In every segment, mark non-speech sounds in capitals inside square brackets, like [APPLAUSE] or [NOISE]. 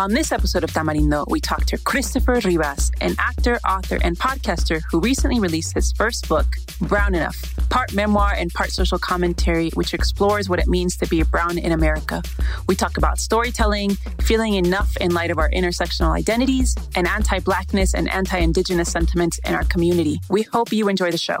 On this episode of Tamarindo, we talk to Christopher Rivas, an actor, author, and podcaster who recently released his first book, Brown Enough, part memoir and part social commentary, which explores what it means to be brown in America. We talk about storytelling, feeling enough in light of our intersectional identities, and anti Blackness and anti Indigenous sentiments in our community. We hope you enjoy the show.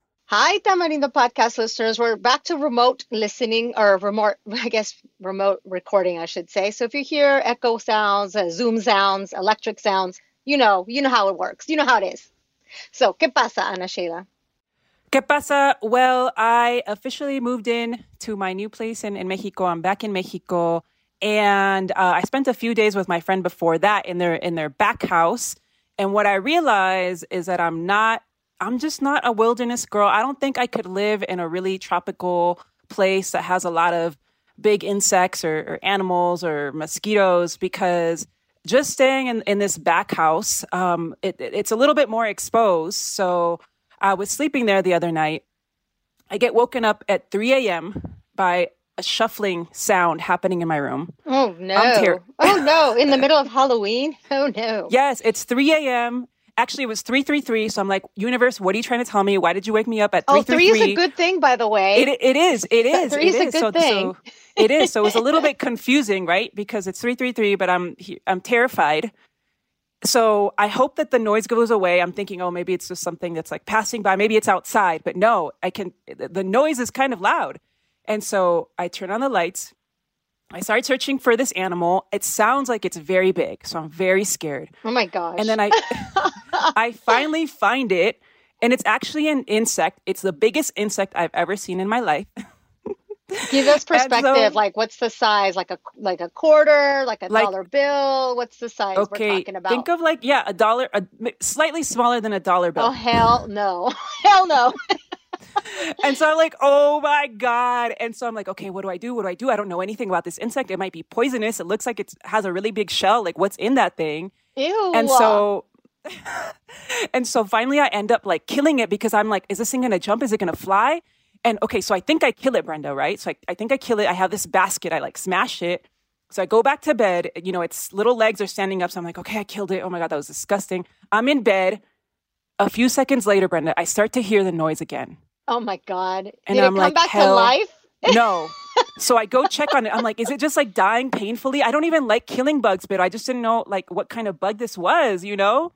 Hi, Tamarindo podcast listeners. We're back to remote listening or remote, [LAUGHS] I guess, remote recording, I should say. So if you hear echo sounds, uh, Zoom sounds, electric sounds, you know, you know how it works. You know how it is. So, ¿qué pasa, Ana Sheila? ¿Qué pasa? Well, I officially moved in to my new place in, in Mexico. I'm back in Mexico. And uh, I spent a few days with my friend before that in their in their back house. And what I realize is that I'm not I'm just not a wilderness girl. I don't think I could live in a really tropical place that has a lot of big insects or, or animals or mosquitoes because just staying in, in this back house, um, it, it's a little bit more exposed. So I was sleeping there the other night. I get woken up at 3 a.m. by a shuffling sound happening in my room. Oh no! oh no! In the middle of Halloween? Oh no! Yes, it's 3 a.m. Actually, it was 333. So I'm like, universe, what are you trying to tell me? Why did you wake me up at 333? Oh, three is a good thing, by the way. It, it is. It is. three it is, a good so, thing. So it is. So it was a little [LAUGHS] bit confusing, right? Because it's 333, but I'm, I'm terrified. So I hope that the noise goes away. I'm thinking, oh, maybe it's just something that's like passing by. Maybe it's outside, but no, I can, the noise is kind of loud. And so I turn on the lights I started searching for this animal. It sounds like it's very big, so I'm very scared. Oh my gosh. And then I [LAUGHS] I finally find it and it's actually an insect. It's the biggest insect I've ever seen in my life. [LAUGHS] Give us [LAUGHS] perspective. So, like, what's the size? Like a like a quarter, like a like, dollar bill. What's the size okay, we're talking about? Think of like yeah, a dollar, a, slightly smaller than a dollar bill. Oh hell no, hell no. [LAUGHS] and so I'm like, oh my God. And so I'm like, okay, what do I do? What do I do? I don't know anything about this insect. It might be poisonous. It looks like it has a really big shell. Like, what's in that thing? Ew. And so [LAUGHS] and so finally I end up like killing it because I'm like, is this thing gonna jump? Is it gonna fly? And okay, so I think I kill it, Brenda, right? So I, I think I kill it. I have this basket, I like smash it. So I go back to bed, you know, its little legs are standing up. So I'm like, okay, I killed it. Oh my God, that was disgusting. I'm in bed. A few seconds later, Brenda, I start to hear the noise again. Oh my God. And Did I'm it come like, back hell, to life? [LAUGHS] no. So I go check on it. I'm like, is it just like dying painfully? I don't even like killing bugs, but I just didn't know like what kind of bug this was, you know?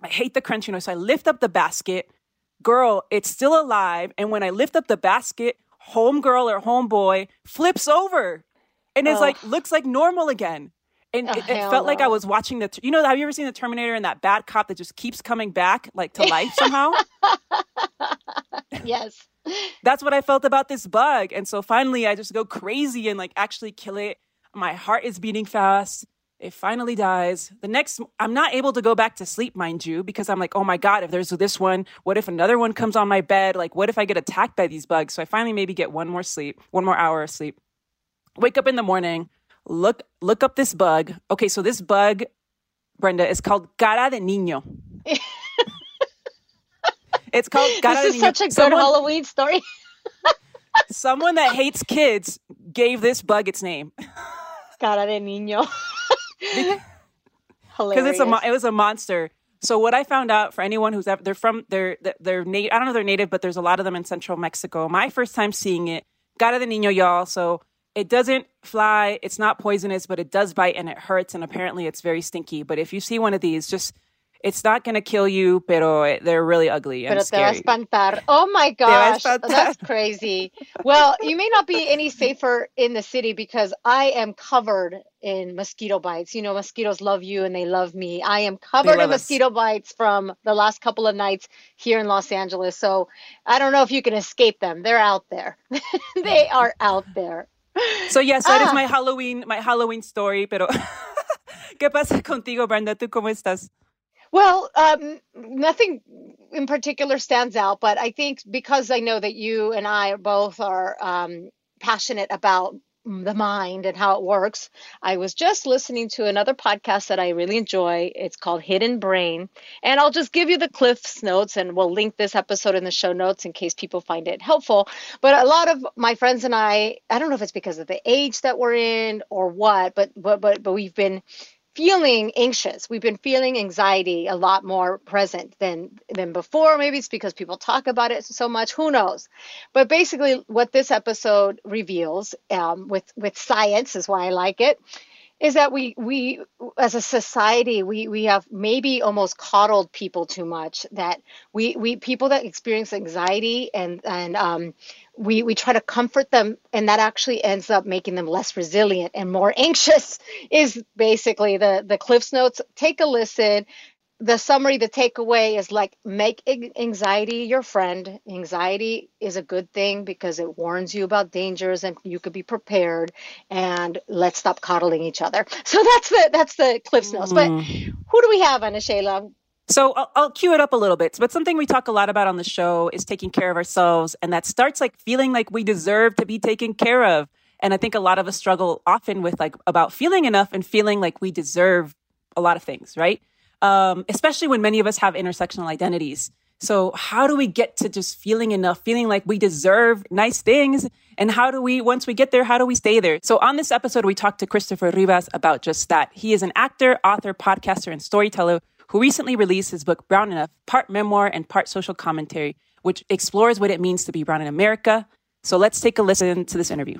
I hate the crunch, you know. So I lift up the basket. Girl, it's still alive. And when I lift up the basket, homegirl or homeboy flips over and is like, looks like normal again. And Oh, it, it felt like I was watching the, you know, have you ever seen the Terminator and that bad cop that just keeps coming back like to life somehow? [LAUGHS] yes. That's what I felt about this bug. And so finally I just go crazy and like actually kill it. My heart is beating fast. It finally dies. The next, I'm not able to go back to sleep, mind you, because I'm like, oh my God, if there's this one, what if another one comes on my bed? Like, what if I get attacked by these bugs? So I finally maybe get one more sleep, one more hour of sleep. Wake up in the morning, look, look up this bug. Okay, so this bug, Brenda, is called cara de niño. [LAUGHS] it's called cara This de is niño. such a good Someone- Halloween story. [LAUGHS] Someone that hates kids gave this bug its name [LAUGHS] Cara de niño. because it's a it was a monster. So what I found out for anyone who's ever they're from they're they're native I don't know if they're native but there's a lot of them in central Mexico. My first time seeing it, cara de niño y'all. So it doesn't fly, it's not poisonous, but it does bite and it hurts and apparently it's very stinky. But if you see one of these, just It's not going to kill you, pero they're really ugly and Pero te va a espantar. Oh my gosh, that's crazy. Well, you may not be any safer in the city because I am covered in mosquito bites. You know, mosquitoes love you and they love me. I am covered in us. mosquito bites from the last couple of nights here in Los Angeles. So I don't know if you can escape them. They're out there. [LAUGHS] they are out there. So yes, that is Ah. my Halloween my Halloween story, pero [LAUGHS] ¿Qué pasa contigo, Brenda? ¿Tú cómo estás? Well, um, nothing in particular stands out, but I think because I know that you and I both are um, passionate about the mind and how it works, I was just listening to another podcast that I really enjoy. It's called Hidden Brain. And I'll just give you the Cliff's notes and we'll link this episode in the show notes in case people find it helpful. But a lot of my friends and I, I don't know if it's because of the age that we're in or what, but but but, but we've been feeling anxious. We've been feeling anxiety a lot more present than than before. Maybe it's because people talk about it so much. Who knows? But basically, what this episode reveals, um, with with science, is why I like it, is that we we as a society we we have maybe almost coddled people too much. That we we people that experience anxiety and and um, we we try to comfort them and that actually ends up making them less resilient and more [LAUGHS] anxious is basically the the cliffs notes take a listen the summary the takeaway is like make anxiety your friend anxiety is a good thing because it warns you about dangers and you could be prepared and let's stop coddling each other [LAUGHS] so that's the that's the cliffs notes but mm. who do we have Ana Sheila So I'll, I'll cue it up a little bit. But something we talk a lot about on the show is taking care of ourselves. And that starts like feeling like we deserve to be taken care of. And I think a lot of us struggle often with like about feeling enough and feeling like we deserve a lot of things, right? Um, especially when many of us have intersectional identities. So how do we get to just feeling enough, feeling like we deserve nice things? And how do we, once we get there, how do we stay there? So on this episode, we talked to Christopher Rivas about just that. He is an actor, author, podcaster, and storyteller who recently released his book Brown Enough, part memoir and part social commentary, which explores what it means to be brown in America. So let's take a listen to this interview.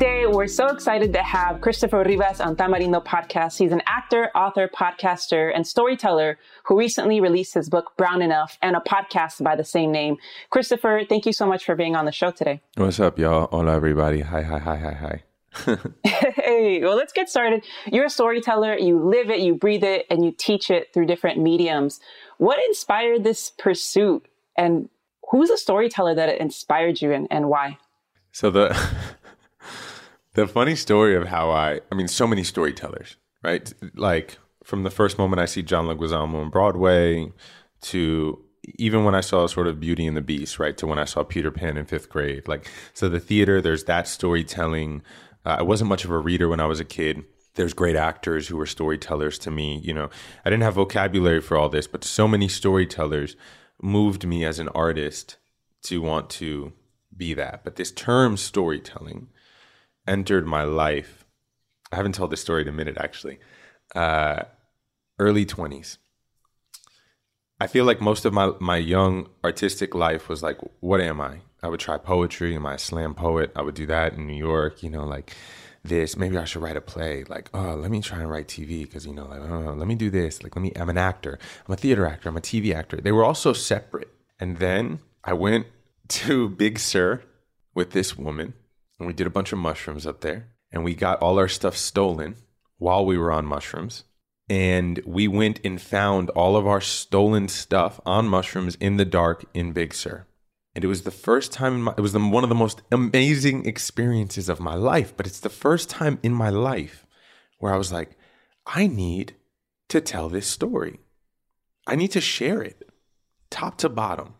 Today, we're so excited to have Christopher Rivas on Tamarindo podcast. He's an actor, author, podcaster, and storyteller who recently released his book, Brown Enough, and a podcast by the same name. Christopher, thank you so much for being on the show today. What's up, y'all? Hola, everybody. Hi, hi, hi, hi, hi. [LAUGHS] Hey, well, let's get started. You're a storyteller, you live it, you breathe it, and you teach it through different mediums. What inspired this pursuit? And who's a storyteller that inspired you and, and why? So the [LAUGHS] the funny story of how I, I mean, so many storytellers, right? Like from the first moment I see John Leguizamo on Broadway to even when I saw sort of Beauty and the Beast, right? To when I saw Peter Pan in fifth grade. Like, so the theater, there's that storytelling. Uh, I wasn't much of a reader when I was a kid. There's great actors who were storytellers to me. You know, I didn't have vocabulary for all this, but so many storytellers moved me as an artist to want to be that. But this term storytelling entered my life. I haven't told this story in a minute, actually. Uh, early 20s. I feel like most of my, my young artistic life was like, what am I? I would try poetry. Am I a slam poet? I would do that in New York, you know, like this. Maybe I should write a play. Like, oh, let me try and write TV because, you know, like, oh, let me do this. Like, let me, I'm an actor. I'm a theater actor. I'm a TV actor. They were all so separate. And then I went [LAUGHS] to Big Sur with this woman and we did a bunch of mushrooms up there and we got all our stuff stolen while we were on mushrooms and we went and found all of our stolen stuff on mushrooms in the dark in Big Sur. And it was the first time my, it was the, one of the most amazing experiences of my life, but it's the first time in my life where I was like, I need to tell this story. I need to share it top to bottom.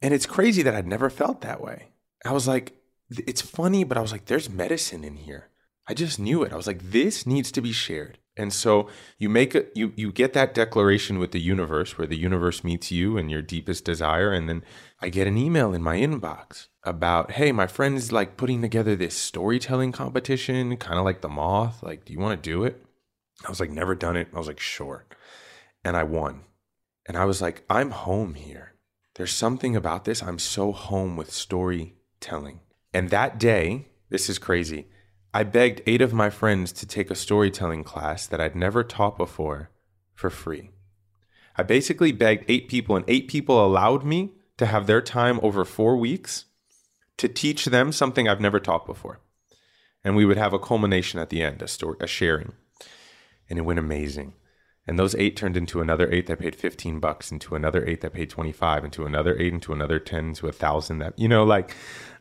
And it's crazy that I'd never felt that way. I was like, it's funny, but I was like, there's medicine in here. I just knew it. I was like, this needs to be shared. And so you make a you you get that declaration with the universe where the universe meets you and your deepest desire and then I get an email in my inbox about, "Hey, my friend's like putting together this storytelling competition, kind of like the moth. Like, do you want to do it?" I was like, "Never done it." I was like, "Sure." And I won. And I was like, "I'm home here. There's something about this. I'm so home with storytelling." And that day, this is crazy. I begged eight of my friends to take a storytelling class that I'd never taught before for free. I basically begged eight people, and eight people allowed me to have their time over four weeks to teach them something I've never taught before. And we would have a culmination at the end, a story, a sharing. And it went amazing. And those eight turned into another eight that paid 15 bucks, into another eight that paid 25, into another eight, into another 10, into a thousand that, you know, like,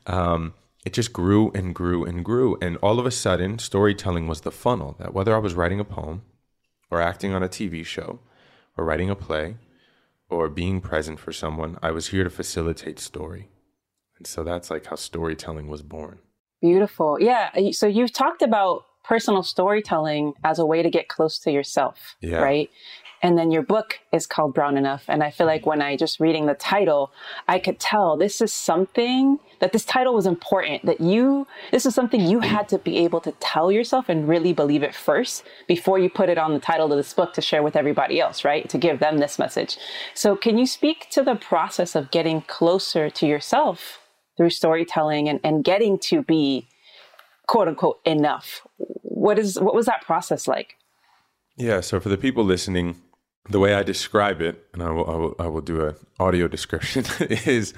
um, it just grew and grew and grew. And all of a sudden, storytelling was the funnel that whether I was writing a poem or acting on a TV show or writing a play or being present for someone, I was here to facilitate story. And so that's like how storytelling was born. Beautiful. Yeah. So you've talked about personal storytelling as a way to get close to yourself, yeah. right? And then your book is called Brown Enough. And I feel like when I just reading the title, I could tell this is something that this title was important, that you, this is something you had to be able to tell yourself and really believe it first before you put it on the title of this book to share with everybody else, right? To give them this message. So can you speak to the process of getting closer to yourself through storytelling and, and getting to be quote unquote enough? What is, what was that process like? Yeah. So for the people listening, the way I describe it, and I will, I will, I will do an audio description, [LAUGHS] is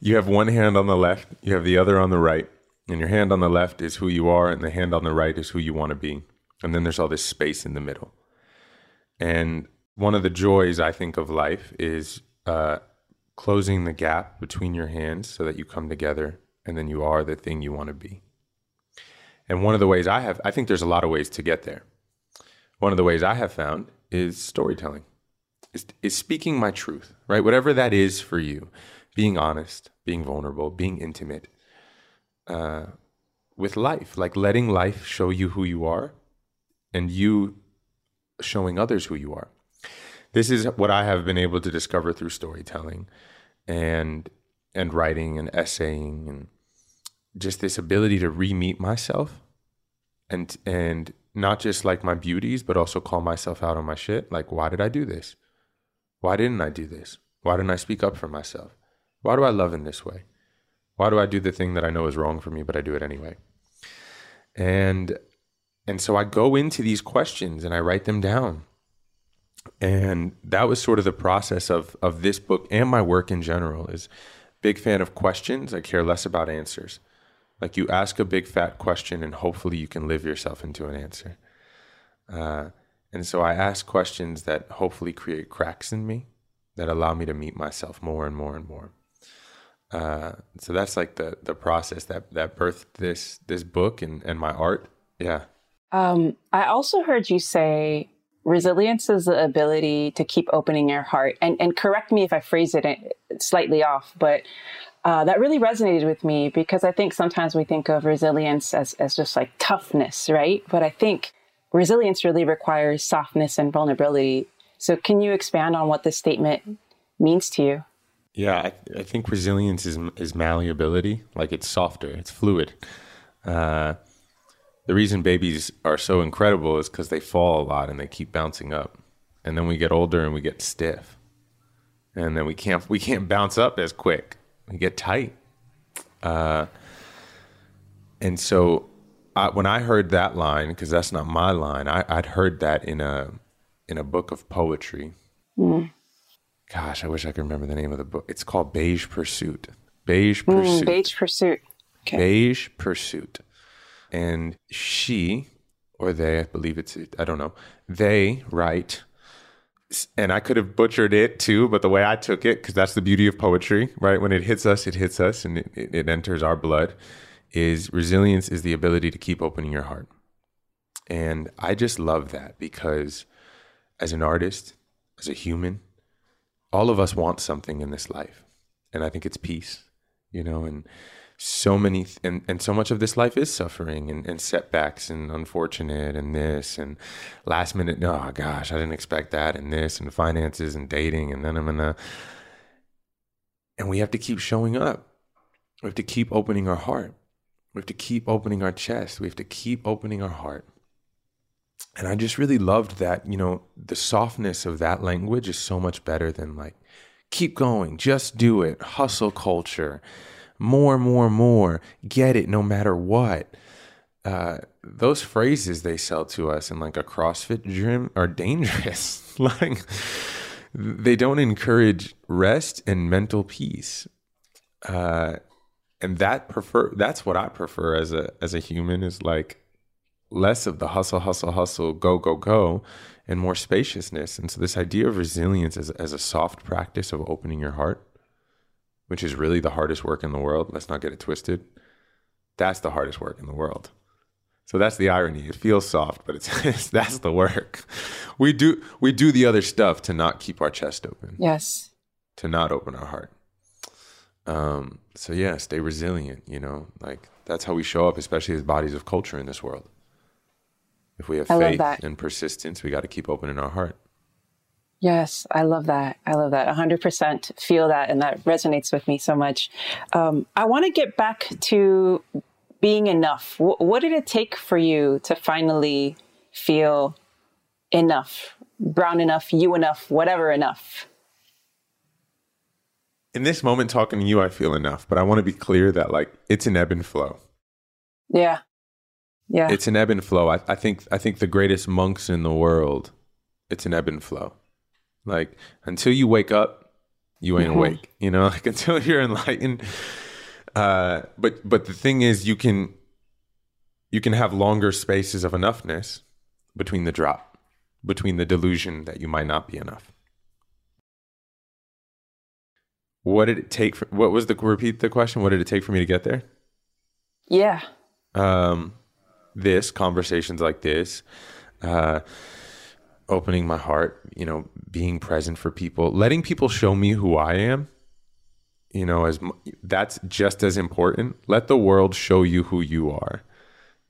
you have one hand on the left, you have the other on the right, and your hand on the left is who you are, and the hand on the right is who you want to be. And then there's all this space in the middle. And one of the joys I think of life is uh, closing the gap between your hands so that you come together and then you are the thing you want to be. And one of the ways I have, I think there's a lot of ways to get there. One of the ways I have found is storytelling, is, is speaking my truth, right? Whatever that is for you, being honest, being vulnerable, being intimate uh, with life, like letting life show you who you are and you showing others who you are. This is what I have been able to discover through storytelling and and writing and essaying and just this ability to re-meet myself and and not just like my beauties, but also call myself out on my shit. Like, why did I do this? Why didn't I do this? Why didn't I speak up for myself? Why do I love in this way? Why do I do the thing that I know is wrong for me, but I do it anyway? And and so I go into these questions and I write them down. And that was sort of the process of of this book and my work in general is big fan of questions. I care less about answers. Like you ask a big fat question and hopefully you can live yourself into an answer. Uh, and so I ask questions that hopefully create cracks in me that allow me to meet myself more and more and more. Uh, so that's like the the process that that birthed this this book and and my art. Yeah. Um, I also heard you say resilience is the ability to keep opening your heart. And and correct me if I phrase it slightly off, but uh, that really resonated with me because I think sometimes we think of resilience as, as just like toughness, right? But I think resilience really requires softness and vulnerability. So, can you expand on what this statement means to you? Yeah, I, I think resilience is, is malleability. Like it's softer, it's fluid. Uh, the reason babies are so incredible is because they fall a lot and they keep bouncing up. And then we get older and we get stiff. And then we can't we can't bounce up as quick we get tight. Uh, and so I, when I heard that line, because that's not my line, I, would heard that in a in a book of poetry. Mm. Gosh, I wish I could remember the name of the book. It's called Beige Pursuit. Beige hmm, Pursuit. Mm, Beige Pursuit. Okay. Beige Pursuit. And she, or they, I believe it's, I don't know, they write and I could have butchered it too, but the way I took it, because that's the beauty of poetry, right? When it hits us, it hits us and it, it, enters our blood, is resilience is the ability to keep opening your heart. And I just love that because as an artist, as a human, all of us want something in this life. And I think it's peace, you know, and so many th- and, and so much of this life is suffering and, and setbacks and unfortunate and this and last minute oh gosh i didn't expect that and this and finances and dating and then i'm gonna and we have to keep showing up. We have to keep opening our heart. We have to keep opening our chest. We have to keep opening our heart. And i just really loved that you know the softness of that language is so much better than like keep going just do it hustle culture more, more, more, get it no matter what. Uh, those phrases they sell to us in like a CrossFit gym are dangerous. [LAUGHS] like they don't encourage rest and mental peace. Uh, and that prefer that's what I prefer as a as a human is like less of the hustle, hustle, hustle, go, go, go, and more spaciousness. And so this idea of resilience as, as a soft practice of opening your heart which is really the hardest work in the world. Let's not get it twisted. That's the hardest work in the world. So that's the irony. It feels soft, but it's, [LAUGHS] it's, that's the work. We do we do the other stuff to not keep our chest open. Yes. To not open our heart. Um, so yeah, stay resilient. You know, like that's how we show up, especially as bodies of culture in this world. If we have I faith and persistence, we got to keep opening our heart. Yes, I love that. I love that. 100% feel that, and that resonates with me so much. Um, I want to get back to being enough. W- what did it take for you to finally feel enough, brown enough, you enough, whatever enough? In this moment, talking to you, I feel enough, but I want to be clear that like it's an ebb and flow. Yeah, yeah. It's an ebb and flow. I, I think I think the greatest monks in the world, it's an ebb and flow like until you wake up, you ain't awake. You know, [LAUGHS] like until you're enlightened. Uh, but but the thing is, you can you can have longer spaces of enoughness between the drop, between the delusion that you might not be enough. What did it take? For, what was the repeat the question? What did it take for me to get there? Yeah. Um, this conversations like this. Uh, opening my heart, you know, being present for people, letting people show me who I am, you know, as that's just as important. Let the world show you who you are.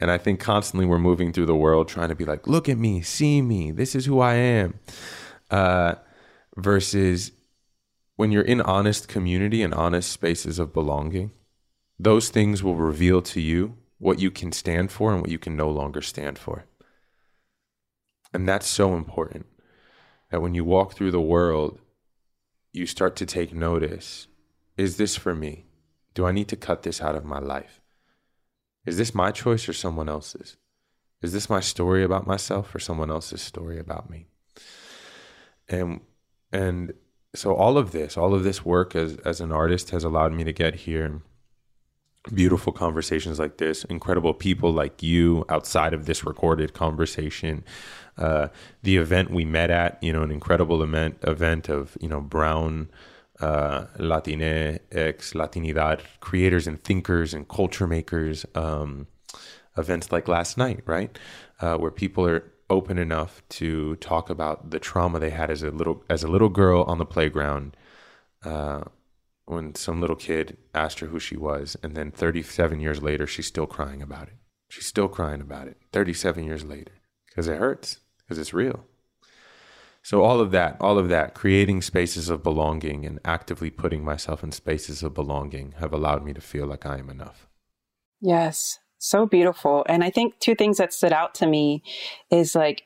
And I think constantly we're moving through the world trying to be like, look at me, see me, this is who I am. Uh, versus when you're in honest community and honest spaces of belonging, those things will reveal to you what you can stand for and what you can no longer stand for. And that's so important that when you walk through the world, you start to take notice is this for me? Do I need to cut this out of my life? Is this my choice or someone else's? Is this my story about myself or someone else's story about me? And and so all of this, all of this work as as an artist has allowed me to get here beautiful conversations like this, incredible people like you outside of this recorded conversation. Uh, the event we met at, you know, an incredible event event of you know brown uh, Latine, ex Latinidad creators and thinkers and culture makers. Um, events like last night, right, uh, where people are open enough to talk about the trauma they had as a little as a little girl on the playground. Uh, when some little kid asked her who she was, and then 37 years later, she's still crying about it. She's still crying about it 37 years later because it hurts, because it's real. So, all of that, all of that, creating spaces of belonging and actively putting myself in spaces of belonging have allowed me to feel like I am enough. Yes, so beautiful. And I think two things that stood out to me is like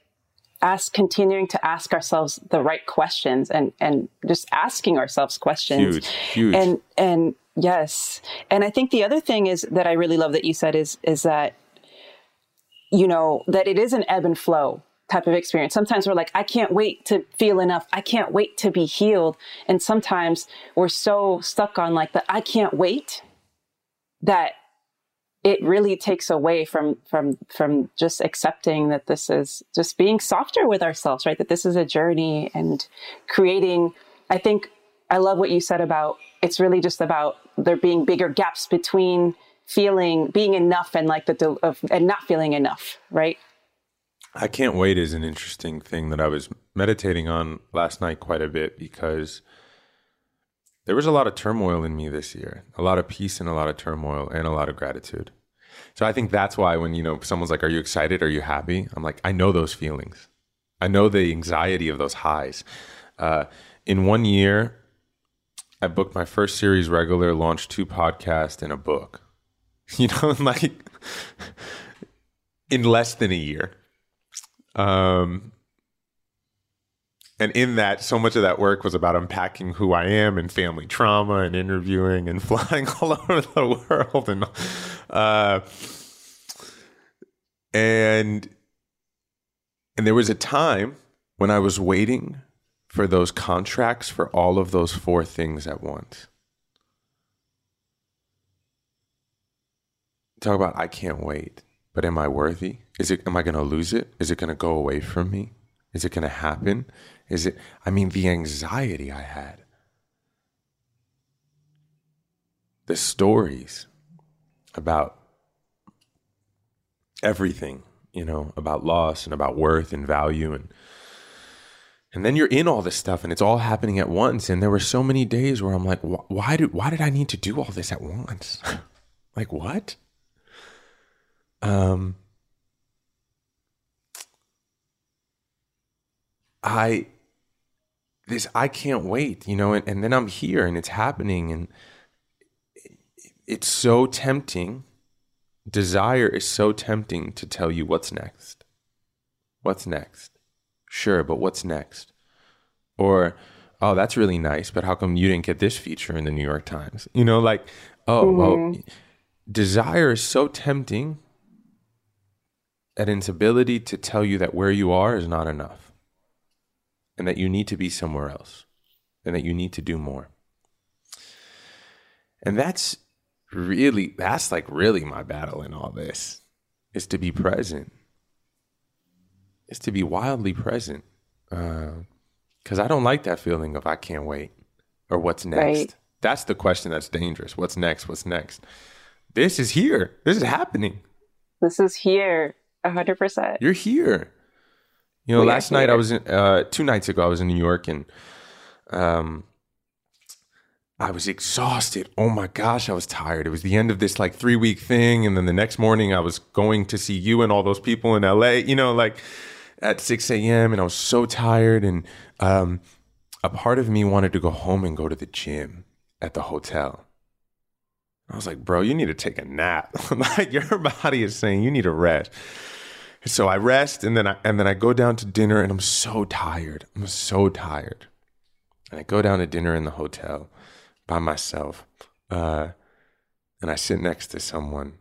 ask continuing to ask ourselves the right questions and and just asking ourselves questions huge, huge. and and yes and i think the other thing is that i really love that you said is is that you know that it is an ebb and flow type of experience. Sometimes we're like i can't wait to feel enough. I can't wait to be healed. And sometimes we're so stuck on like the i can't wait that it really takes away from from from just accepting that this is just being softer with ourselves right? That this is a journey and creating i think i love what you said about it's really just about there being bigger gaps between feeling being enough and like the of and not feeling enough right i can't wait is an interesting thing that i was meditating on last night quite a bit because there was a lot of turmoil in me this year, a lot of peace and a lot of turmoil and a lot of gratitude. So I think that's why when you know someone's like, "Are you excited? Are you happy?" I'm like, I know those feelings. I know the anxiety of those highs. Uh, in one year, I booked my first series regular, launched two podcasts and a book. [LAUGHS] You know, [LAUGHS] like in less than a year. Um, and in that, so much of that work was about unpacking who I am and family trauma and interviewing and [LAUGHS] flying all over the world and uh, and and there was a time when I was waiting for those contracts for all of those four things at once. Talk about I can't wait, but am I worthy? Is it am I going to lose it? Is it going to go away from me? Is it going to happen? Is it I mean the anxiety I had. The stories about everything, you know, about loss and about worth and value and and then you're in all this stuff and it's all happening at once and there were so many days where I'm like why did why did I need to do all this at once? [LAUGHS] like what? Um I this I can't wait, you know, and, and then I'm here and it's happening and it's so tempting. Desire is so tempting to tell you what's next. What's next? Sure, but what's next? Or, oh, that's really nice, but how come you didn't get this feature in the New York Times? You know, like, oh, mm-hmm. well, desire is so tempting at its ability to tell you that where you are is not enough and that you need to be somewhere else and that you need to do more. And that's really, that's like really my battle in all this is to be present, is to be wildly present. Because uh, I don't like that feeling of I can't wait or what's next. Right. That's the question that's dangerous. What's next? What's next? This is here. This is happening. This is here. 100%. You're here. You know, last night I was in, uh, two nights ago, I was in New York and um, I was exhausted. Oh my gosh, I was tired. It was the end of this like three week thing. And then the next morning I was going to see you and all those people in LA, you know, like at 6 a.m. And I was so tired. And um, a part of me wanted to go home and go to the gym at the hotel. I was like, bro, you need to take a nap. [LAUGHS] like your body is saying you need a rest. So I rest and then I and then I go down to dinner and I'm so tired. I'm so tired. And I go down to dinner in the hotel by myself. Uh, and I sit next to someone.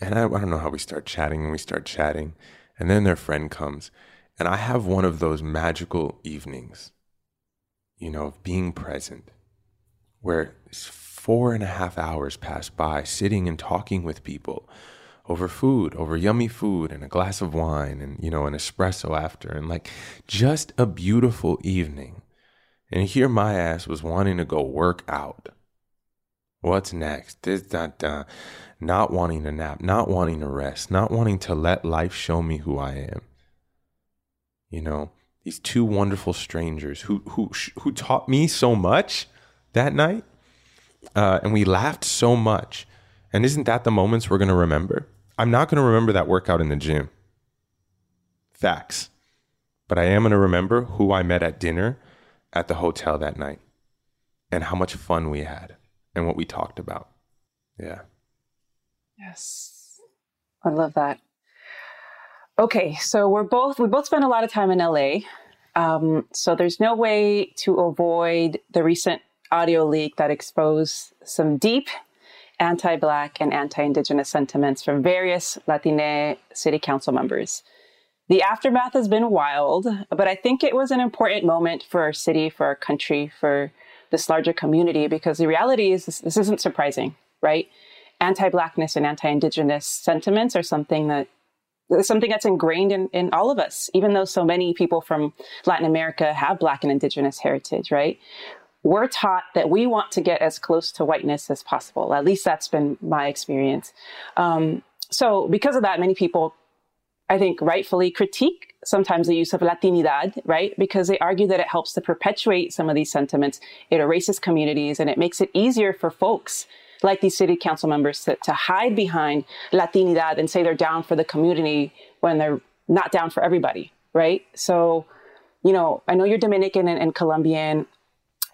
And I, I don't know how we start chatting and we start chatting. And then their friend comes. And I have one of those magical evenings, you know, of being present, where four and a half hours pass by sitting and talking with people over food, over yummy food and a glass of wine and, you know, an espresso after. And like just a beautiful evening. And here my ass was wanting to go work out. What's next? This, that, that. Not wanting to nap, not wanting to rest, not wanting to let life show me who I am. You know, these two wonderful strangers who who who taught me so much that night, uh, and we laughed so much. And isn't that the moments we're going to remember? I'm not going to remember that workout in the gym. Facts. But I am going to remember who I met at dinner at the hotel that night and how much fun we had and what we talked about. Yeah. Yes. I love that. Okay, so we're both we both spent a lot of time in LA. Um, so there's no way to avoid the recent audio leak that exposed some deep anti Black and anti Indigenous sentiments from various Latine city council members. The aftermath has been wild, but I think it was an important moment for our city, for our country, for this larger community, because the reality is this, this isn't surprising, right? Anti Blackness and anti Indigenous sentiments are something that something that's ingrained in, in all of us, even though so many people from Latin America have Black and Indigenous heritage, right? We're taught that we want to get as close to whiteness as possible. At least that's been my experience. Um, so, because of that, many people, I think, rightfully critique sometimes the use of Latinidad, right? Because they argue that it helps to perpetuate some of these sentiments. It erases communities and it makes it easier for folks like these city council members to, to hide behind Latinidad and say they're down for the community when they're not down for everybody, right? So, you know, I know you're Dominican and, and Colombian,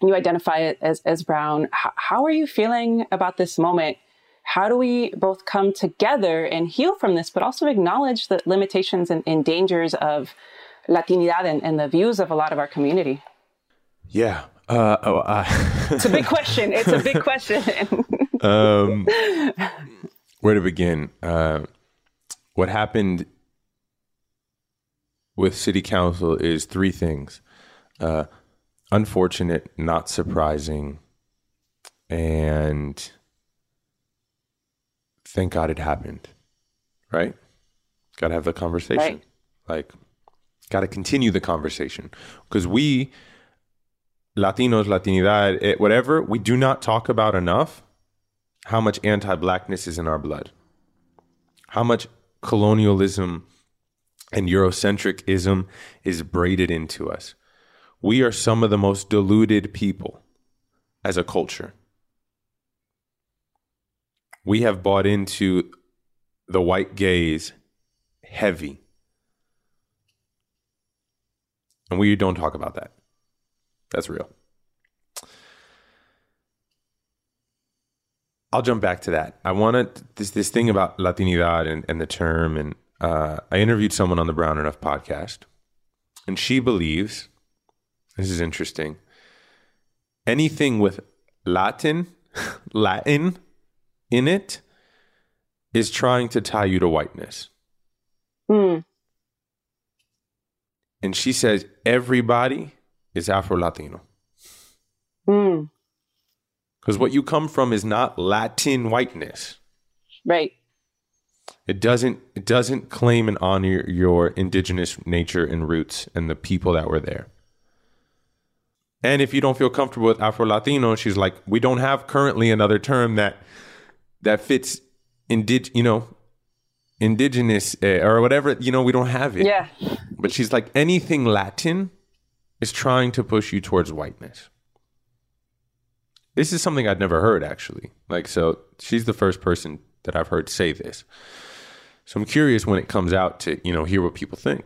you identify it as, as brown. H- how are you feeling about this moment? How do we both come together and heal from this, but also acknowledge the limitations and, and dangers of Latinidad and, and the views of a lot of our community? Yeah. Uh, oh, uh, [LAUGHS] it's a big question. It's a big question. [LAUGHS] um, where to begin? Uh, what happened with city council is three things uh, unfortunate, not surprising, and thank God it happened. Right? Got to have the conversation. Right. Like, got to continue the conversation because we, Latinos, Latinidad, it, whatever, we do not talk about enough how much anti blackness is in our blood, how much colonialism and Eurocentricism is braided into us. We are some of the most deluded people as a culture. We have bought into the white gaze heavy. And we don't talk about that. That's real. I'll jump back to that. I wanted this this thing about Latinidad and, and the term, and uh, I interviewed someone on the Brown Enough podcast, and she believes this is interesting. Anything with Latin, [LAUGHS] Latin in it, is trying to tie you to whiteness. Mm. And she says everybody is Afro Latino. Mm. Because what you come from is not Latin whiteness. Right. It doesn't it doesn't claim and honor your indigenous nature and roots and the people that were there. And if you don't feel comfortable with Afro Latino, she's like, we don't have currently another term that that fits indig you know indigenous uh, or whatever you know we don't have it. Yeah. But she's like anything Latin is trying to push you towards whiteness. This is something I'd never heard actually. Like so she's the first person that I've heard say this. So I'm curious when it comes out to, you know, hear what people think.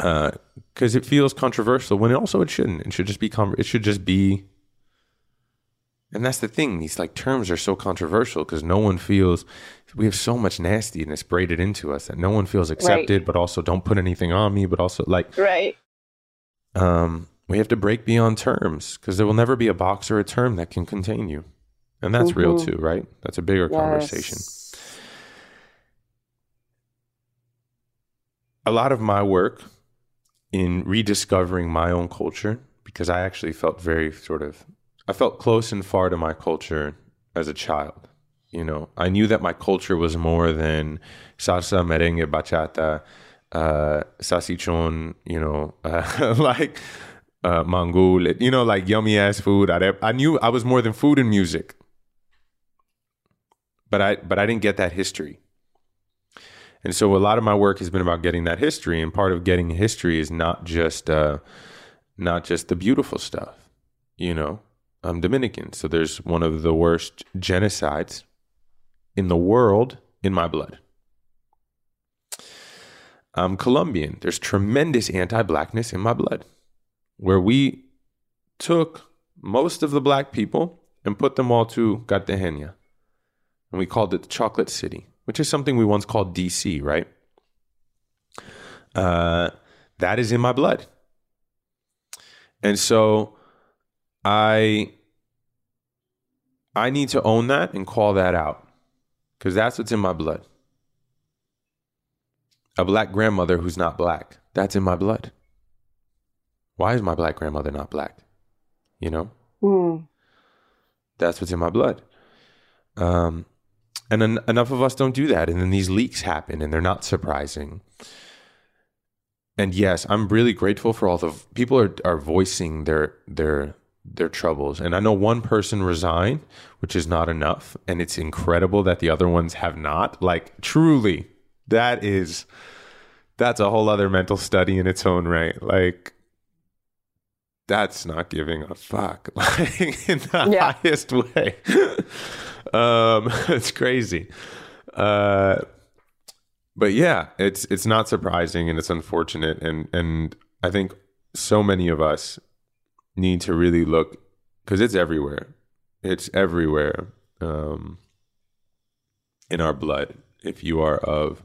Uh cuz it feels controversial when it also it shouldn't. It should just be con- it should just be and that's the thing. These like terms are so controversial because no one feels we have so much nastiness braided into us that no one feels accepted, Right. but also don't put anything on me, but also like Right. um, we have to break beyond terms because there will never be a box or a term that can contain you. And that's real Mhm. too, right? That's a bigger conversation. A lot of my work in rediscovering my own culture, because I actually felt very sort of, I felt close and far to my culture as a child. You know, I knew that my culture was more than salsa, merengue, bachata, uh, salchichón, you know, uh, [LAUGHS] like uh, mangú, you know, like yummy ass food. I, I knew I was more than food and music, but I but I didn't get that history. And so a lot of my work has been about getting that history, and part of getting history is not just uh, not just the beautiful stuff. You know, I'm Dominican, so there's one of the worst genocides in the world in my blood. I'm Colombian. There's tremendous anti-blackness in my blood, where we took most of the black people and put them all to Cartagena, and we called it the Chocolate City, which is something we once called DC, right? Uh, that is in my blood, and so I I need to own that and call that out because that's what's in my blood a black grandmother who's not black. That's in my blood. Why is my black grandmother not black? You know, Mm. that's what's in my blood. Um, and en- enough of us don't do that. And then these leaks happen and they're not surprising. And yes, I'm really grateful for all the people are, are voicing their, their, their troubles. And I know one person resigned, which is not enough. And it's incredible that the other ones have not. Like, truly, that is that's a whole other mental study in its own right. Like that's not giving a fuck [LAUGHS] like in the Yeah. highest way. [LAUGHS] um [LAUGHS] it's crazy. Uh but yeah, it's it's not surprising and it's unfortunate and and I think so many of us need to really look cuz it's everywhere. It's everywhere um in our blood if you are of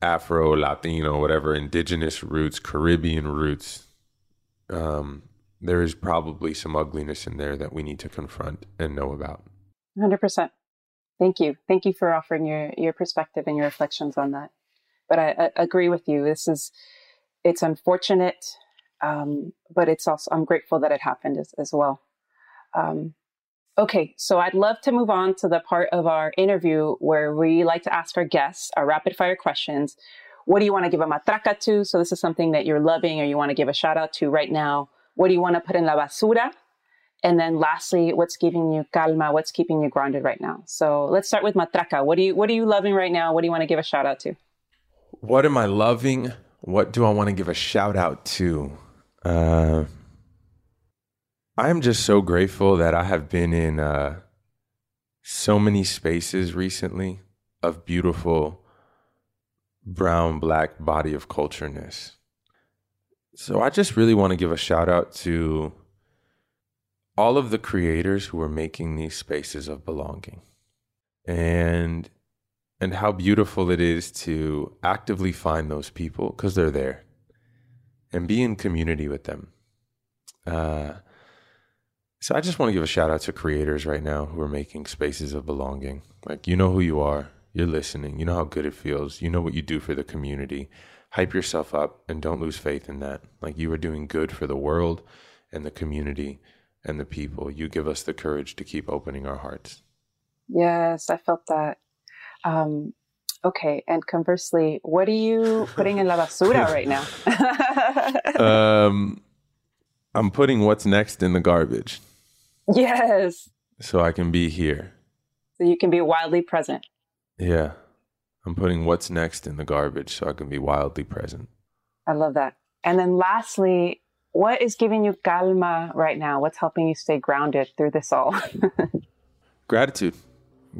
Afro, Latino, whatever, indigenous roots, Caribbean roots, um, there is probably some ugliness in there that we need to confront and know about. 100%. Thank you. Thank you for offering your, your perspective and your reflections on that. But I, I agree with you. This is, it's unfortunate, um, but it's also, I'm grateful that it happened as, as well. Um, okay, so I'd love to move on to the part of our interview where we like to ask our guests our rapid fire questions. What do you want to give a matraca to? So this is something that you're loving or you want to give a shout out to right now. What do you want to put in la basura? And then lastly, what's giving you calma? What's keeping you grounded right now? So let's start with matraca. What do you what are you loving right now? What do you want to give a shout out to? What am I loving? What do I want to give a shout out to? Uh, I am just so grateful that I have been in uh, so many spaces recently of beautiful brown black body of cultureness. So I just really want to give a shout out to all of the creators who are making these spaces of belonging. And and how beautiful it is to actively find those people because they're there and be in community with them. Uh, so I just want to give a shout out to creators right now who are making spaces of belonging. Like, you know who you are, you're listening, you know how good it feels, you know what you do for the community. Hype yourself up and don't lose faith in that. Like, you are doing good for the world and the community and the people. You give us the courage to keep opening our hearts. Yes, I felt that. Um, okay, and conversely, what are you putting in la basura [LAUGHS] right now? [LAUGHS] um, I'm putting what's next in the garbage yes, so I can be here. so you can be wildly present. Yeah. I'm putting what's next in the garbage so I can be wildly present. I love that. And then lastly, what is giving you calma right now? What's helping you stay grounded through this all? [LAUGHS] Gratitude.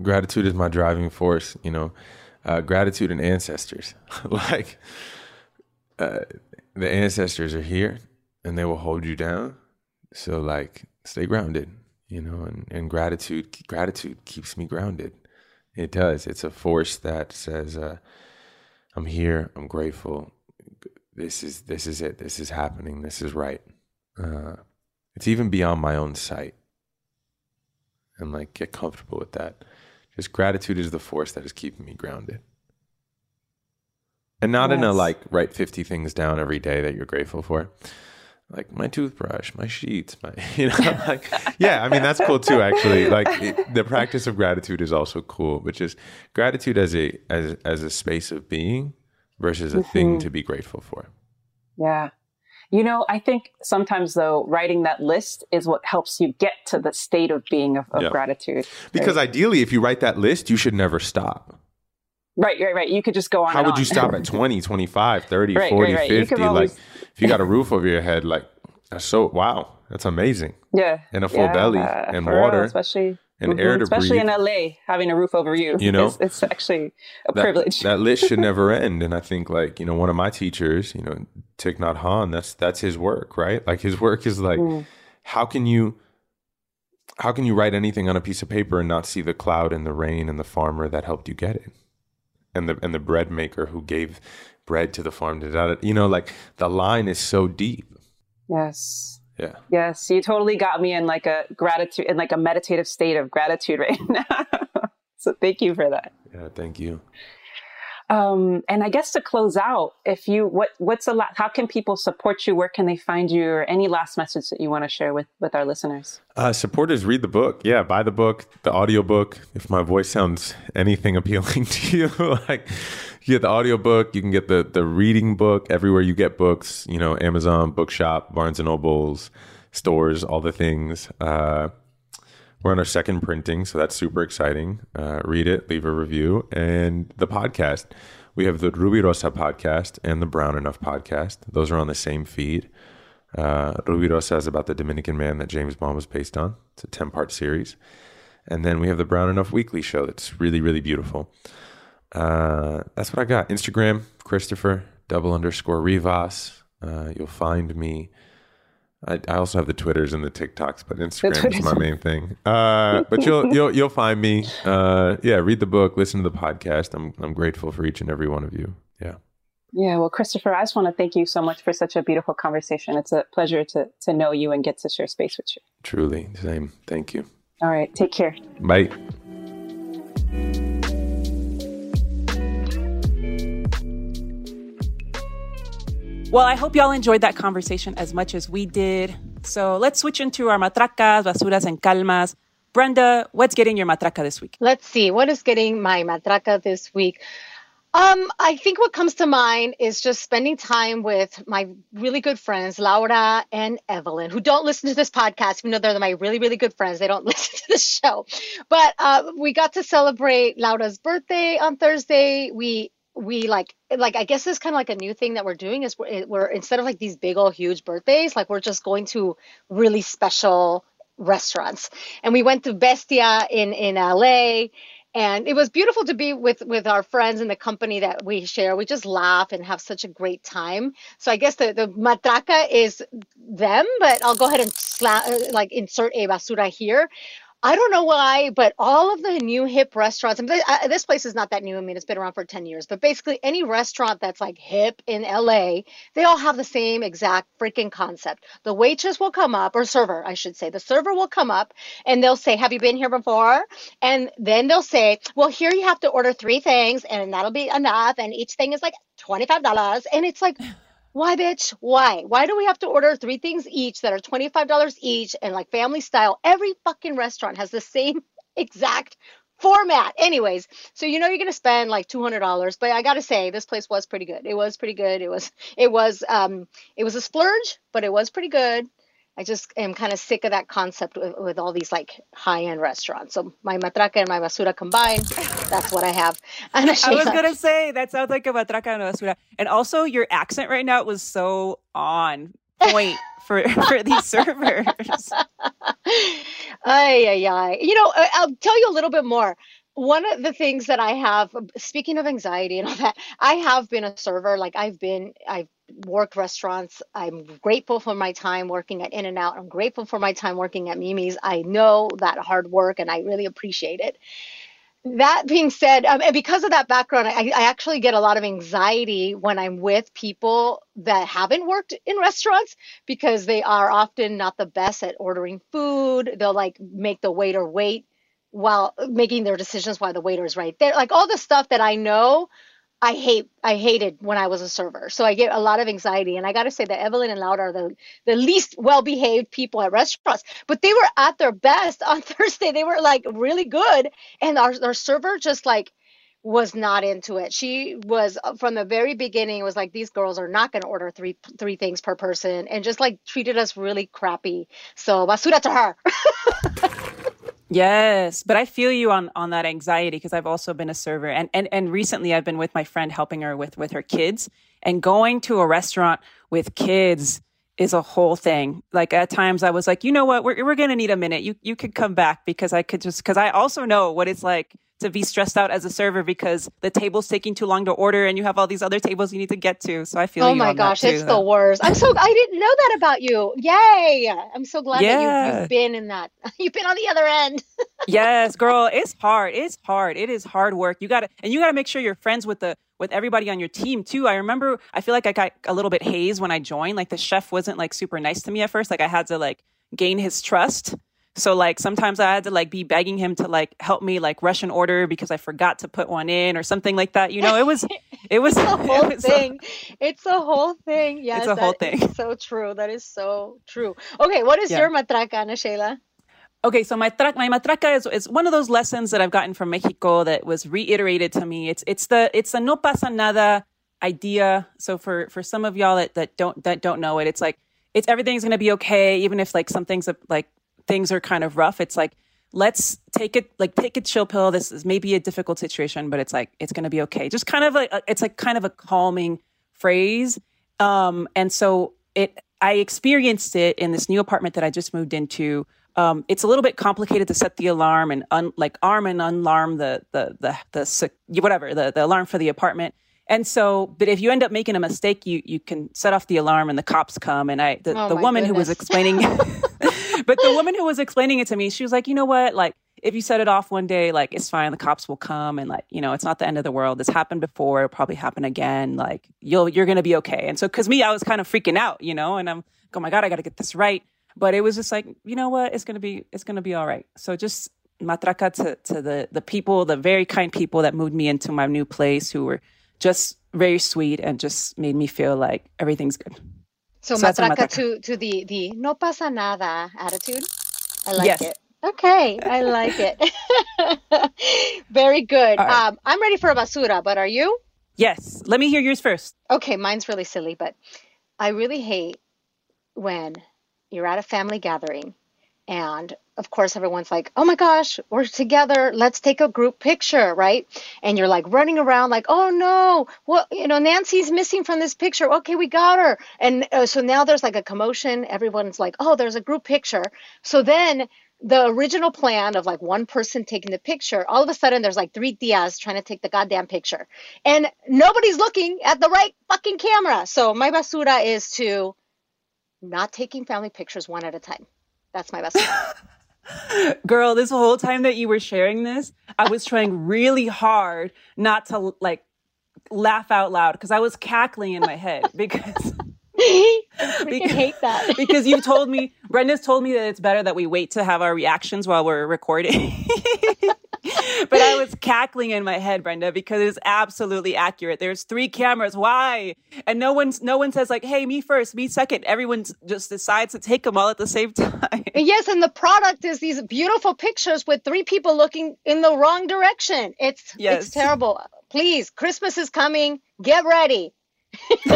Gratitude is my driving force, you know. Uh, gratitude and ancestors. [LAUGHS] like, uh, the ancestors are here and they will hold you down. So, like, stay grounded, you know, and, and gratitude, gratitude keeps me grounded. It does. It's a force that says, uh, I'm here, I'm grateful. This is this is it. This is happening. This is right. Uh, it's even beyond my own sight. And like get comfortable with that. Just gratitude is the force that is keeping me grounded. And not in a like write 50 things down every day that you're grateful for. Like my toothbrush, my sheets, my [LAUGHS] you know like yeah, I mean that's cool too actually. Like it, the practice of gratitude is also cool, but just gratitude as a as as a space of being versus a thing mm-hmm. to be grateful for. yeah. You know, I think sometimes though, writing that list is what helps you get to the state of being of, of Yeah. gratitude. Because ideally if you write that list, you should never stop. Right, right, right. You could just go on. How would you stop [LAUGHS] at 20, 25, 30, Right, 40, right, right. 50? can always- Like, if you got a roof over your head, like, that's so, wow, that's amazing. yeah, and a full belly and for real, water especially and Mhm. air to especially breathe. in LA, having a roof over you. You know? it's, it's actually a That, privilege. that list should [LAUGHS] never end. And I think, like, you know, one of my teachers, you know, Thich Nhat Hanh, that's, that's his work, right? Like, his work is like, Mm. how can you, how can you write anything on a piece of paper and not see the cloud and the rain and the farmer that helped you get it? And the, and the bread maker who gave bread to the farm, da. you know, like the line is so deep. yes, Yeah. yes, you totally got me in like a gratitude, in like a meditative state of gratitude right [LAUGHS] now. so thank you for that. Yeah. Thank you. Um, and I guess to close out, if you what what's a lot? How can people support you? Where can they find you? Or any last message that you want to share with with our listeners? Uh, supporters, read the book. Yeah, buy the book, the audio book. If my voice sounds anything [LAUGHS] appealing to you, [LAUGHS] like you get the audio book, you can get the the reading book everywhere you get books. You know, Amazon, Bookshop, Barnes and Nobles, stores, all the things. Uh, We're on our second printing, so that's super exciting. Uh, read it, leave a review, and the podcast. We have the Rubirosa podcast and the Brown Enough podcast. Those are on the same feed. Uh, Rubirosa is about the Dominican man that James Bond was based on. It's a 10 part series. And then we have the Brown Enough Weekly show that's really, really beautiful. Uh, that's what I got. Instagram, Christopher, double underscore Rivas. Uh, you'll find me. I, I, also have the Twitters and the TikToks, but Instagram is my main thing. Uh, but you'll [LAUGHS] you'll you'll find me. Uh, yeah, read the book, listen to the podcast. I'm I'm grateful for each and every one of you. Yeah. Yeah, well, Christopher, I just want to thank you so much for such a beautiful conversation. It's a pleasure to to know you and get to share space with you. Truly, same. Thank you. All right, take care. Bye. Well, I hope y'all enjoyed that conversation as much as we did. So let's switch into our matracas, basuras, and calmas. Brenda, what's getting your matraca this week? Let's see. What is getting my matraca this week? Um, I think what comes to mind is just spending time with my really good friends, Laura and Evelyn, who don't listen to this podcast, even though they're my really, really good friends. They don't [LAUGHS] listen to the show. But uh, we got to celebrate Laura's birthday on Thursday. We we like like i guess it's kind of like a new thing that we're doing is we're, we're instead of like these big old huge birthdays like we're just going to really special restaurants. And we went to bestia in in la and it was beautiful to be with with our friends and the company that we share. We just laugh and have such a great time. So i guess the the matraca is them but i'll go ahead and sla- uh, like insert a basura here I don't know why, but all of the new hip restaurants, and uh, this place is not that new. I mean, it's been around for 10 years, but basically any restaurant that's like hip in LA, they all have the same exact freaking concept. The waitress will come up, or server, I should say, the server will come up and they'll say, Have you been here before? And then they'll say, Well, here you have to order three things and that'll be enough. And each thing is like $25. And it's like, why, bitch? Why? Why do we have to order three things each that are $25 each and like family style? Every fucking restaurant has the same [LAUGHS] exact format. Anyways, so you know you're gonna spend like two hundred dollars, but I gotta say this place was pretty good. It was pretty good. It was it was um it was a splurge, but it was pretty good. I just am kind of sick of that concept with, with all these like high end restaurants. So my matraca and my basura combined, that's what I have. [LAUGHS] And I was gonna say that sounds like a matraca and a basura. And also your accent right now was so on point [LAUGHS] for for these servers. ay ay ay. You know, I'll tell you a little bit more one of the things that I have, speaking of anxiety and all that, I have been a server. Like I've been, I've worked restaurants. I'm grateful for my time working at In-N-Out. I'm grateful for my time working at Mimi's. I know that hard work and I really appreciate it. That being said, um, and because of that background, I, I actually get a lot of anxiety when I'm with people that haven't worked in restaurants because they are often not the best at ordering food. They'll like make the waiter wait while making their decisions while the waiter is right there. Like all the stuff that I know, I hate. I hated when I was a server. So I get a lot of anxiety. And I got to say that Evelyn and Laura are the, the least well behaved people at restaurants. But they were at their best on [LAUGHS] Thursday. They were like really good. And our, our server just like was not into it. She was uh, from the very beginning was like these girls are not going to order three three things per person and just like treated us really crappy. So basura to her. [LAUGHS] Yes, but I feel you on on that anxiety because I've also been a server and and and recently I've been with my friend helping her with with her kids and going to a restaurant with kids is a whole thing. Like at times I was like, "You know what? We're we're going to need a minute. You you could come back because I could just cuz I also know what it's like to be stressed out as a server because the table's taking too long to order and you have all these other tables you need to get to. So I feel oh my gosh, it's the worst. I'm so I didn't know that about you. Yay! I'm so glad yeah. that you, you've been in that. [LAUGHS] You've been on the other end. [LAUGHS] yes, girl, it's hard. It's hard. It is hard work. You got to and you got to make sure you're friends with the with everybody on your team too. I remember I feel like I got a little bit hazed when I joined. Like the chef wasn't like super nice to me at first. Like I had to like gain his trust. So like sometimes I had to like be begging him to like help me like rush an order because I forgot to put one in or something like that. You know, it was [LAUGHS] it was a [LAUGHS] whole it thing. A, it's a whole thing. Yes, it's a whole thing. So true. That is so true. Okay, what is yeah. your matraca, Ana Sheila? Okay, so my tra- my matraca is, is one of those lessons that I've gotten from Mexico that was reiterated to me. It's it's the it's the no pasa nada idea. So for for some of y'all that, that don't that don't know it, it's like it's everything's gonna be okay, even if like some things like things are kind of rough. It's like let's take it like take a chill pill. This is maybe a difficult situation, but it's like it's gonna be okay. Just kind of like it's like kind of a calming phrase. Um, and so it I experienced it in this new apartment that I just moved into. Um, it's a little bit complicated to set the alarm and un, like arm and unarm the the the the, whatever the, the alarm for the apartment. And so, but if you end up making a mistake, you you can set off the alarm and the cops come. And I the, Oh the woman who was explaining, [LAUGHS] [LAUGHS] but the woman who was explaining it to me, she was like, you know what, like if you set it off one day, like it's fine. The cops will come and like you know it's not the end of the world. This happened before. It'll probably happen again. Like you'll you're gonna be okay. And so, because me, I was kind of freaking out, you know, and I'm oh my god, I got to get this right. But it was just like, you know what, it's gonna be it's gonna be all right. So just matraca to to the the people, the very kind people that moved me into my new place, who were just very sweet and just made me feel like everything's good. So, So matraca matraca. to to the the no pasa nada attitude. I like Yes. it. Okay, I [LAUGHS] like it. [LAUGHS] Very good. Right. Um, I'm ready for a basura, but are you? Yes, let me hear yours first. Okay, mine's really silly, but I really hate when you're at a family gathering and of course everyone's like, "Oh my gosh, we're together. Let's take a group picture," right? And you're like running around like, "Oh no, what, you know, Nancy's missing from this picture. Okay, we got her." And uh, so now there's like a commotion. Everyone's like, "Oh, there's a group picture." So then the original plan of like one person taking the picture, all of a sudden there's like three tias trying to take the goddamn picture. And nobody's looking at the right fucking camera. So my basura is to not taking family pictures one at a time. That's my best. [LAUGHS] Girl, this whole time that you were sharing this, I was trying really hard not to like laugh out loud because I was cackling in my head because [LAUGHS] freaking hate that. [LAUGHS] because you told me Brenda's told me that it's better that we wait to have our reactions while we're recording. [LAUGHS] but I was cackling in my head, Brenda, because it's absolutely accurate. There's three cameras. Why? And no one's no one says like, "Hey, me first, me second. Everyone just decides to take them all at the same [LAUGHS] time. Yes, and the product is these beautiful pictures with three people looking in the wrong direction. It's Yes. it's terrible. Please, Christmas is coming. Get ready. [LAUGHS]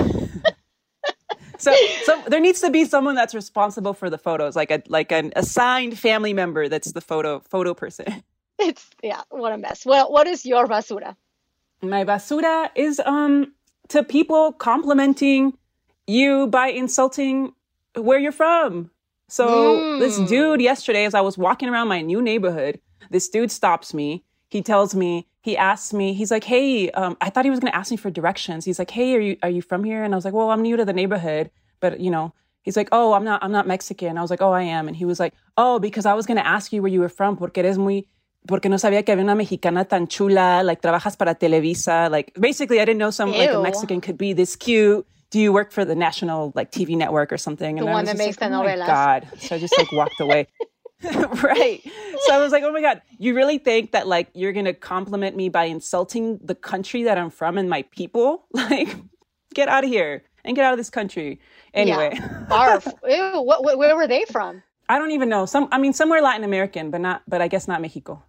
So, so there needs to be someone that's responsible for the photos, like a like an assigned family member that's the photo photo person. It's yeah, what a mess. Well, what is your basura? My basura is um to people complimenting you by insulting where you're from. So this dude yesterday, as I was walking around my new neighborhood, this dude stops me. He tells me, he asks me, he's like, "Hey, um, I thought he was gonna ask me for directions." He's like, "Hey, are you are you from here?" And I was like, "Well, I'm new to the neighborhood, but you know." He's like, "Oh, I'm not I'm not Mexican." I was like, "Oh, I am." And he was like, "Oh, because I was gonna ask you where you were from, porque eres muy." Porque no sabía que había una mexicana tan chula, like trabajas para Televisa. Like basically, I didn't know some like a Mexican could be this cute. Do you work for the national like TV network or something? The I one was that makes like, the oh my novelas." God. So I just like walked away. [LAUGHS] [LAUGHS] right. So I was like, oh my God, you really think that like you're going to compliment me by insulting the country that I'm from and my people? [LAUGHS] Like, get out of here and get out of this country. Anyway, Yeah. Barf. Ew, what, where were they from? I don't even know. Some, I mean, somewhere Latin American, but not, but I guess not Mexico.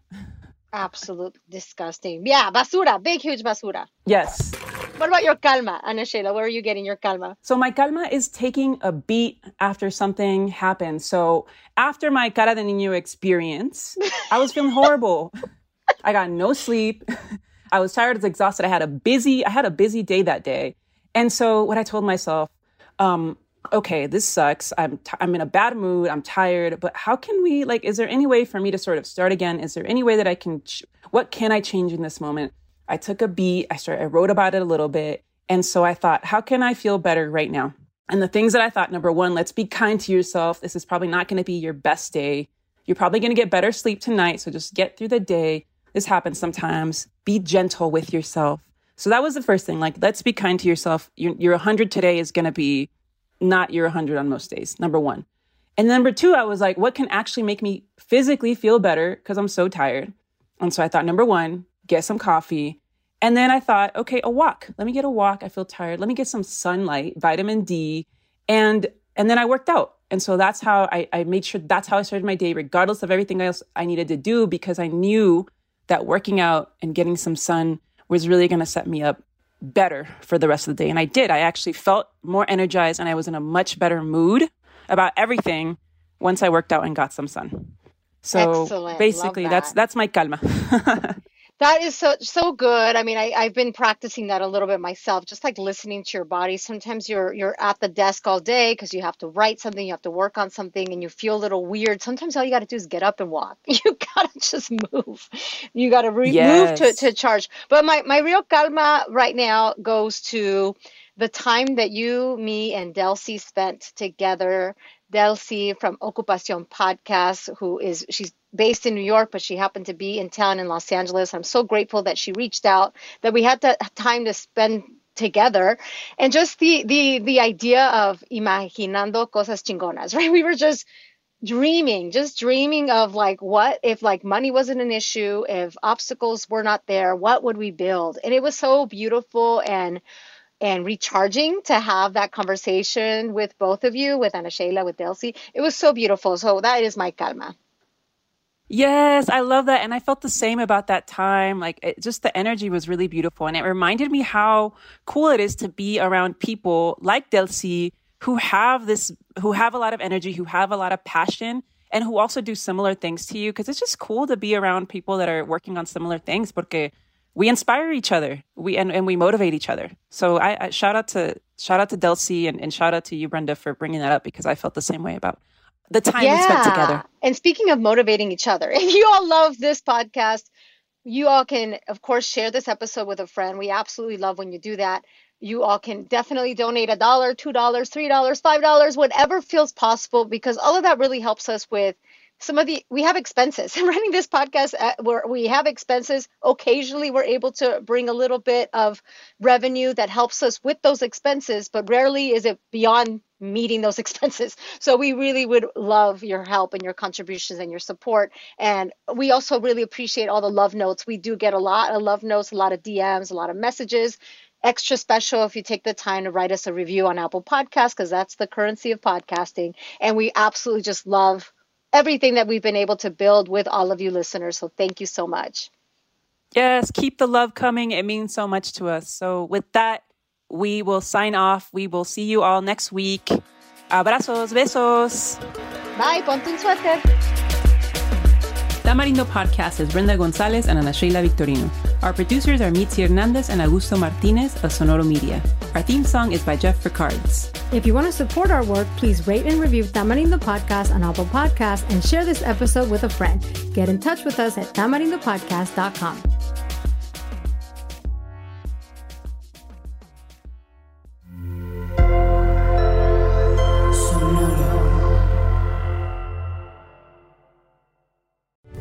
Absolute disgusting. Yeah, basura, big, huge basura. Yes. What about your calma, Ana Sheila? Where are you getting your calma? So my calma is taking a beat after something happens. So after my cara de niño experience, I was feeling horrible. I got no sleep. I was tired, I was exhausted. I had a busy, I had a busy day that day. And so what I told myself, um, okay, this sucks. I'm t- I'm in a bad mood. I'm tired. But how can we like? Is there any way for me to sort of start again? Is there any way that I can? Ch- what can I change in this moment? I took a beat. I started. I wrote about it a little bit, and so I thought, how can I feel better right now? And the things that I thought, number one, let's be kind to yourself. This is probably not going to be your best day. You're probably going to get better sleep tonight. So just get through the day. This happens sometimes. Be gentle with yourself. So that was the first thing. Like, let's be kind to yourself. Your, your 100 today is going to be not your 100 on most days, number one. And number two, I was like, what can actually make me physically feel better? Because I'm so tired. And so I thought, number one, get some coffee. And then I thought, okay, a walk. Let me get a walk. I feel tired. Let me get some sunlight, vitamin D. And and then I worked out. And so that's how I, I made sure that's how I started my day, regardless of everything else I needed to do, because I knew that working out and getting some sun was really going to set me up better for the rest of the day. And I did. I actually felt more energized and I was in a much better mood about everything once I worked out and got some sun. So Excellent. basically, Love that's that's my calma. [LAUGHS] That is so so good. I mean, I, I've been practicing that a little bit myself, just like listening to your body. Sometimes you're you're at the desk all day because you have to write something, you have to work on something, and you feel a little weird. Sometimes all you got to do is get up and walk. [LAUGHS] You gotta just move. You gotta re- move to to charge. But my my real calma right now goes to the time that you, me, and Delcy spent together. Delcy from Ocupacion Podcast, who is she's based in New York, but she happened to be in town in Los Angeles. I'm so grateful that she reached out, that we had that time to spend together, and just the the the idea of imaginando cosas chingonas, [LAUGHS] right? We were just dreaming, just dreaming of like what if like money wasn't an issue, if obstacles were not there, what would we build? And it was so beautiful and and recharging to have that conversation with both of you, with Ana Sheila, with Delcy. It was so beautiful. So that is my calma. Yes, I love that. And I felt the same about that time. Like, it, just the energy was really beautiful. And it reminded me how cool it is to be around people like Delcy who have this, who have a lot of energy, who have a lot of passion, and who also do similar things to you. Cause it's just cool to be around people that are working on similar things porque we inspire each other. We, and, and we motivate each other. So I, I shout out to, shout out to Delcy and, and shout out to you, Brenda, for bringing that up because I felt the same way about the time we spent together. And speaking of motivating each other, [LAUGHS] if you all love this podcast, you all can, of course, share this episode with a friend. We absolutely love when you do that. You all can definitely donate a dollar, two dollars, three dollars, five dollars, whatever feels possible, because all of that really helps us with some of the we have expenses. [LAUGHS] Running this podcast uh, where we have expenses. Occasionally we're able to bring a little bit of revenue that helps us with those expenses but rarely is it beyond meeting those [LAUGHS] expenses. So we really would love your help and your contributions and your support. And we also really appreciate all the love notes. We do get a lot of love notes a lot of dms a lot of messages. Extra special if you take the time to write us a review on apple Podcasts because that's the currency of podcasting. And we absolutely just love everything that we've been able to build with all of you listeners. So thank you so much. Yes, keep the love coming. It means so much to us. So, with that, we will sign off. We will see you all next week. Abrazos, besos. Bye, ponte un suéter. Tamarindo Podcast is Brenda Gonzalez and Ana Sheila Victorino. Our producers are Mitzi Hernandez and Augusto Martinez of Sonoro Media. Our theme song is by Jeff Ricards. If you want to support our work, please rate and review Tamarindo Podcast on Apple Podcasts and share this episode with a friend. Get in touch with us at tamarindopodcast.com.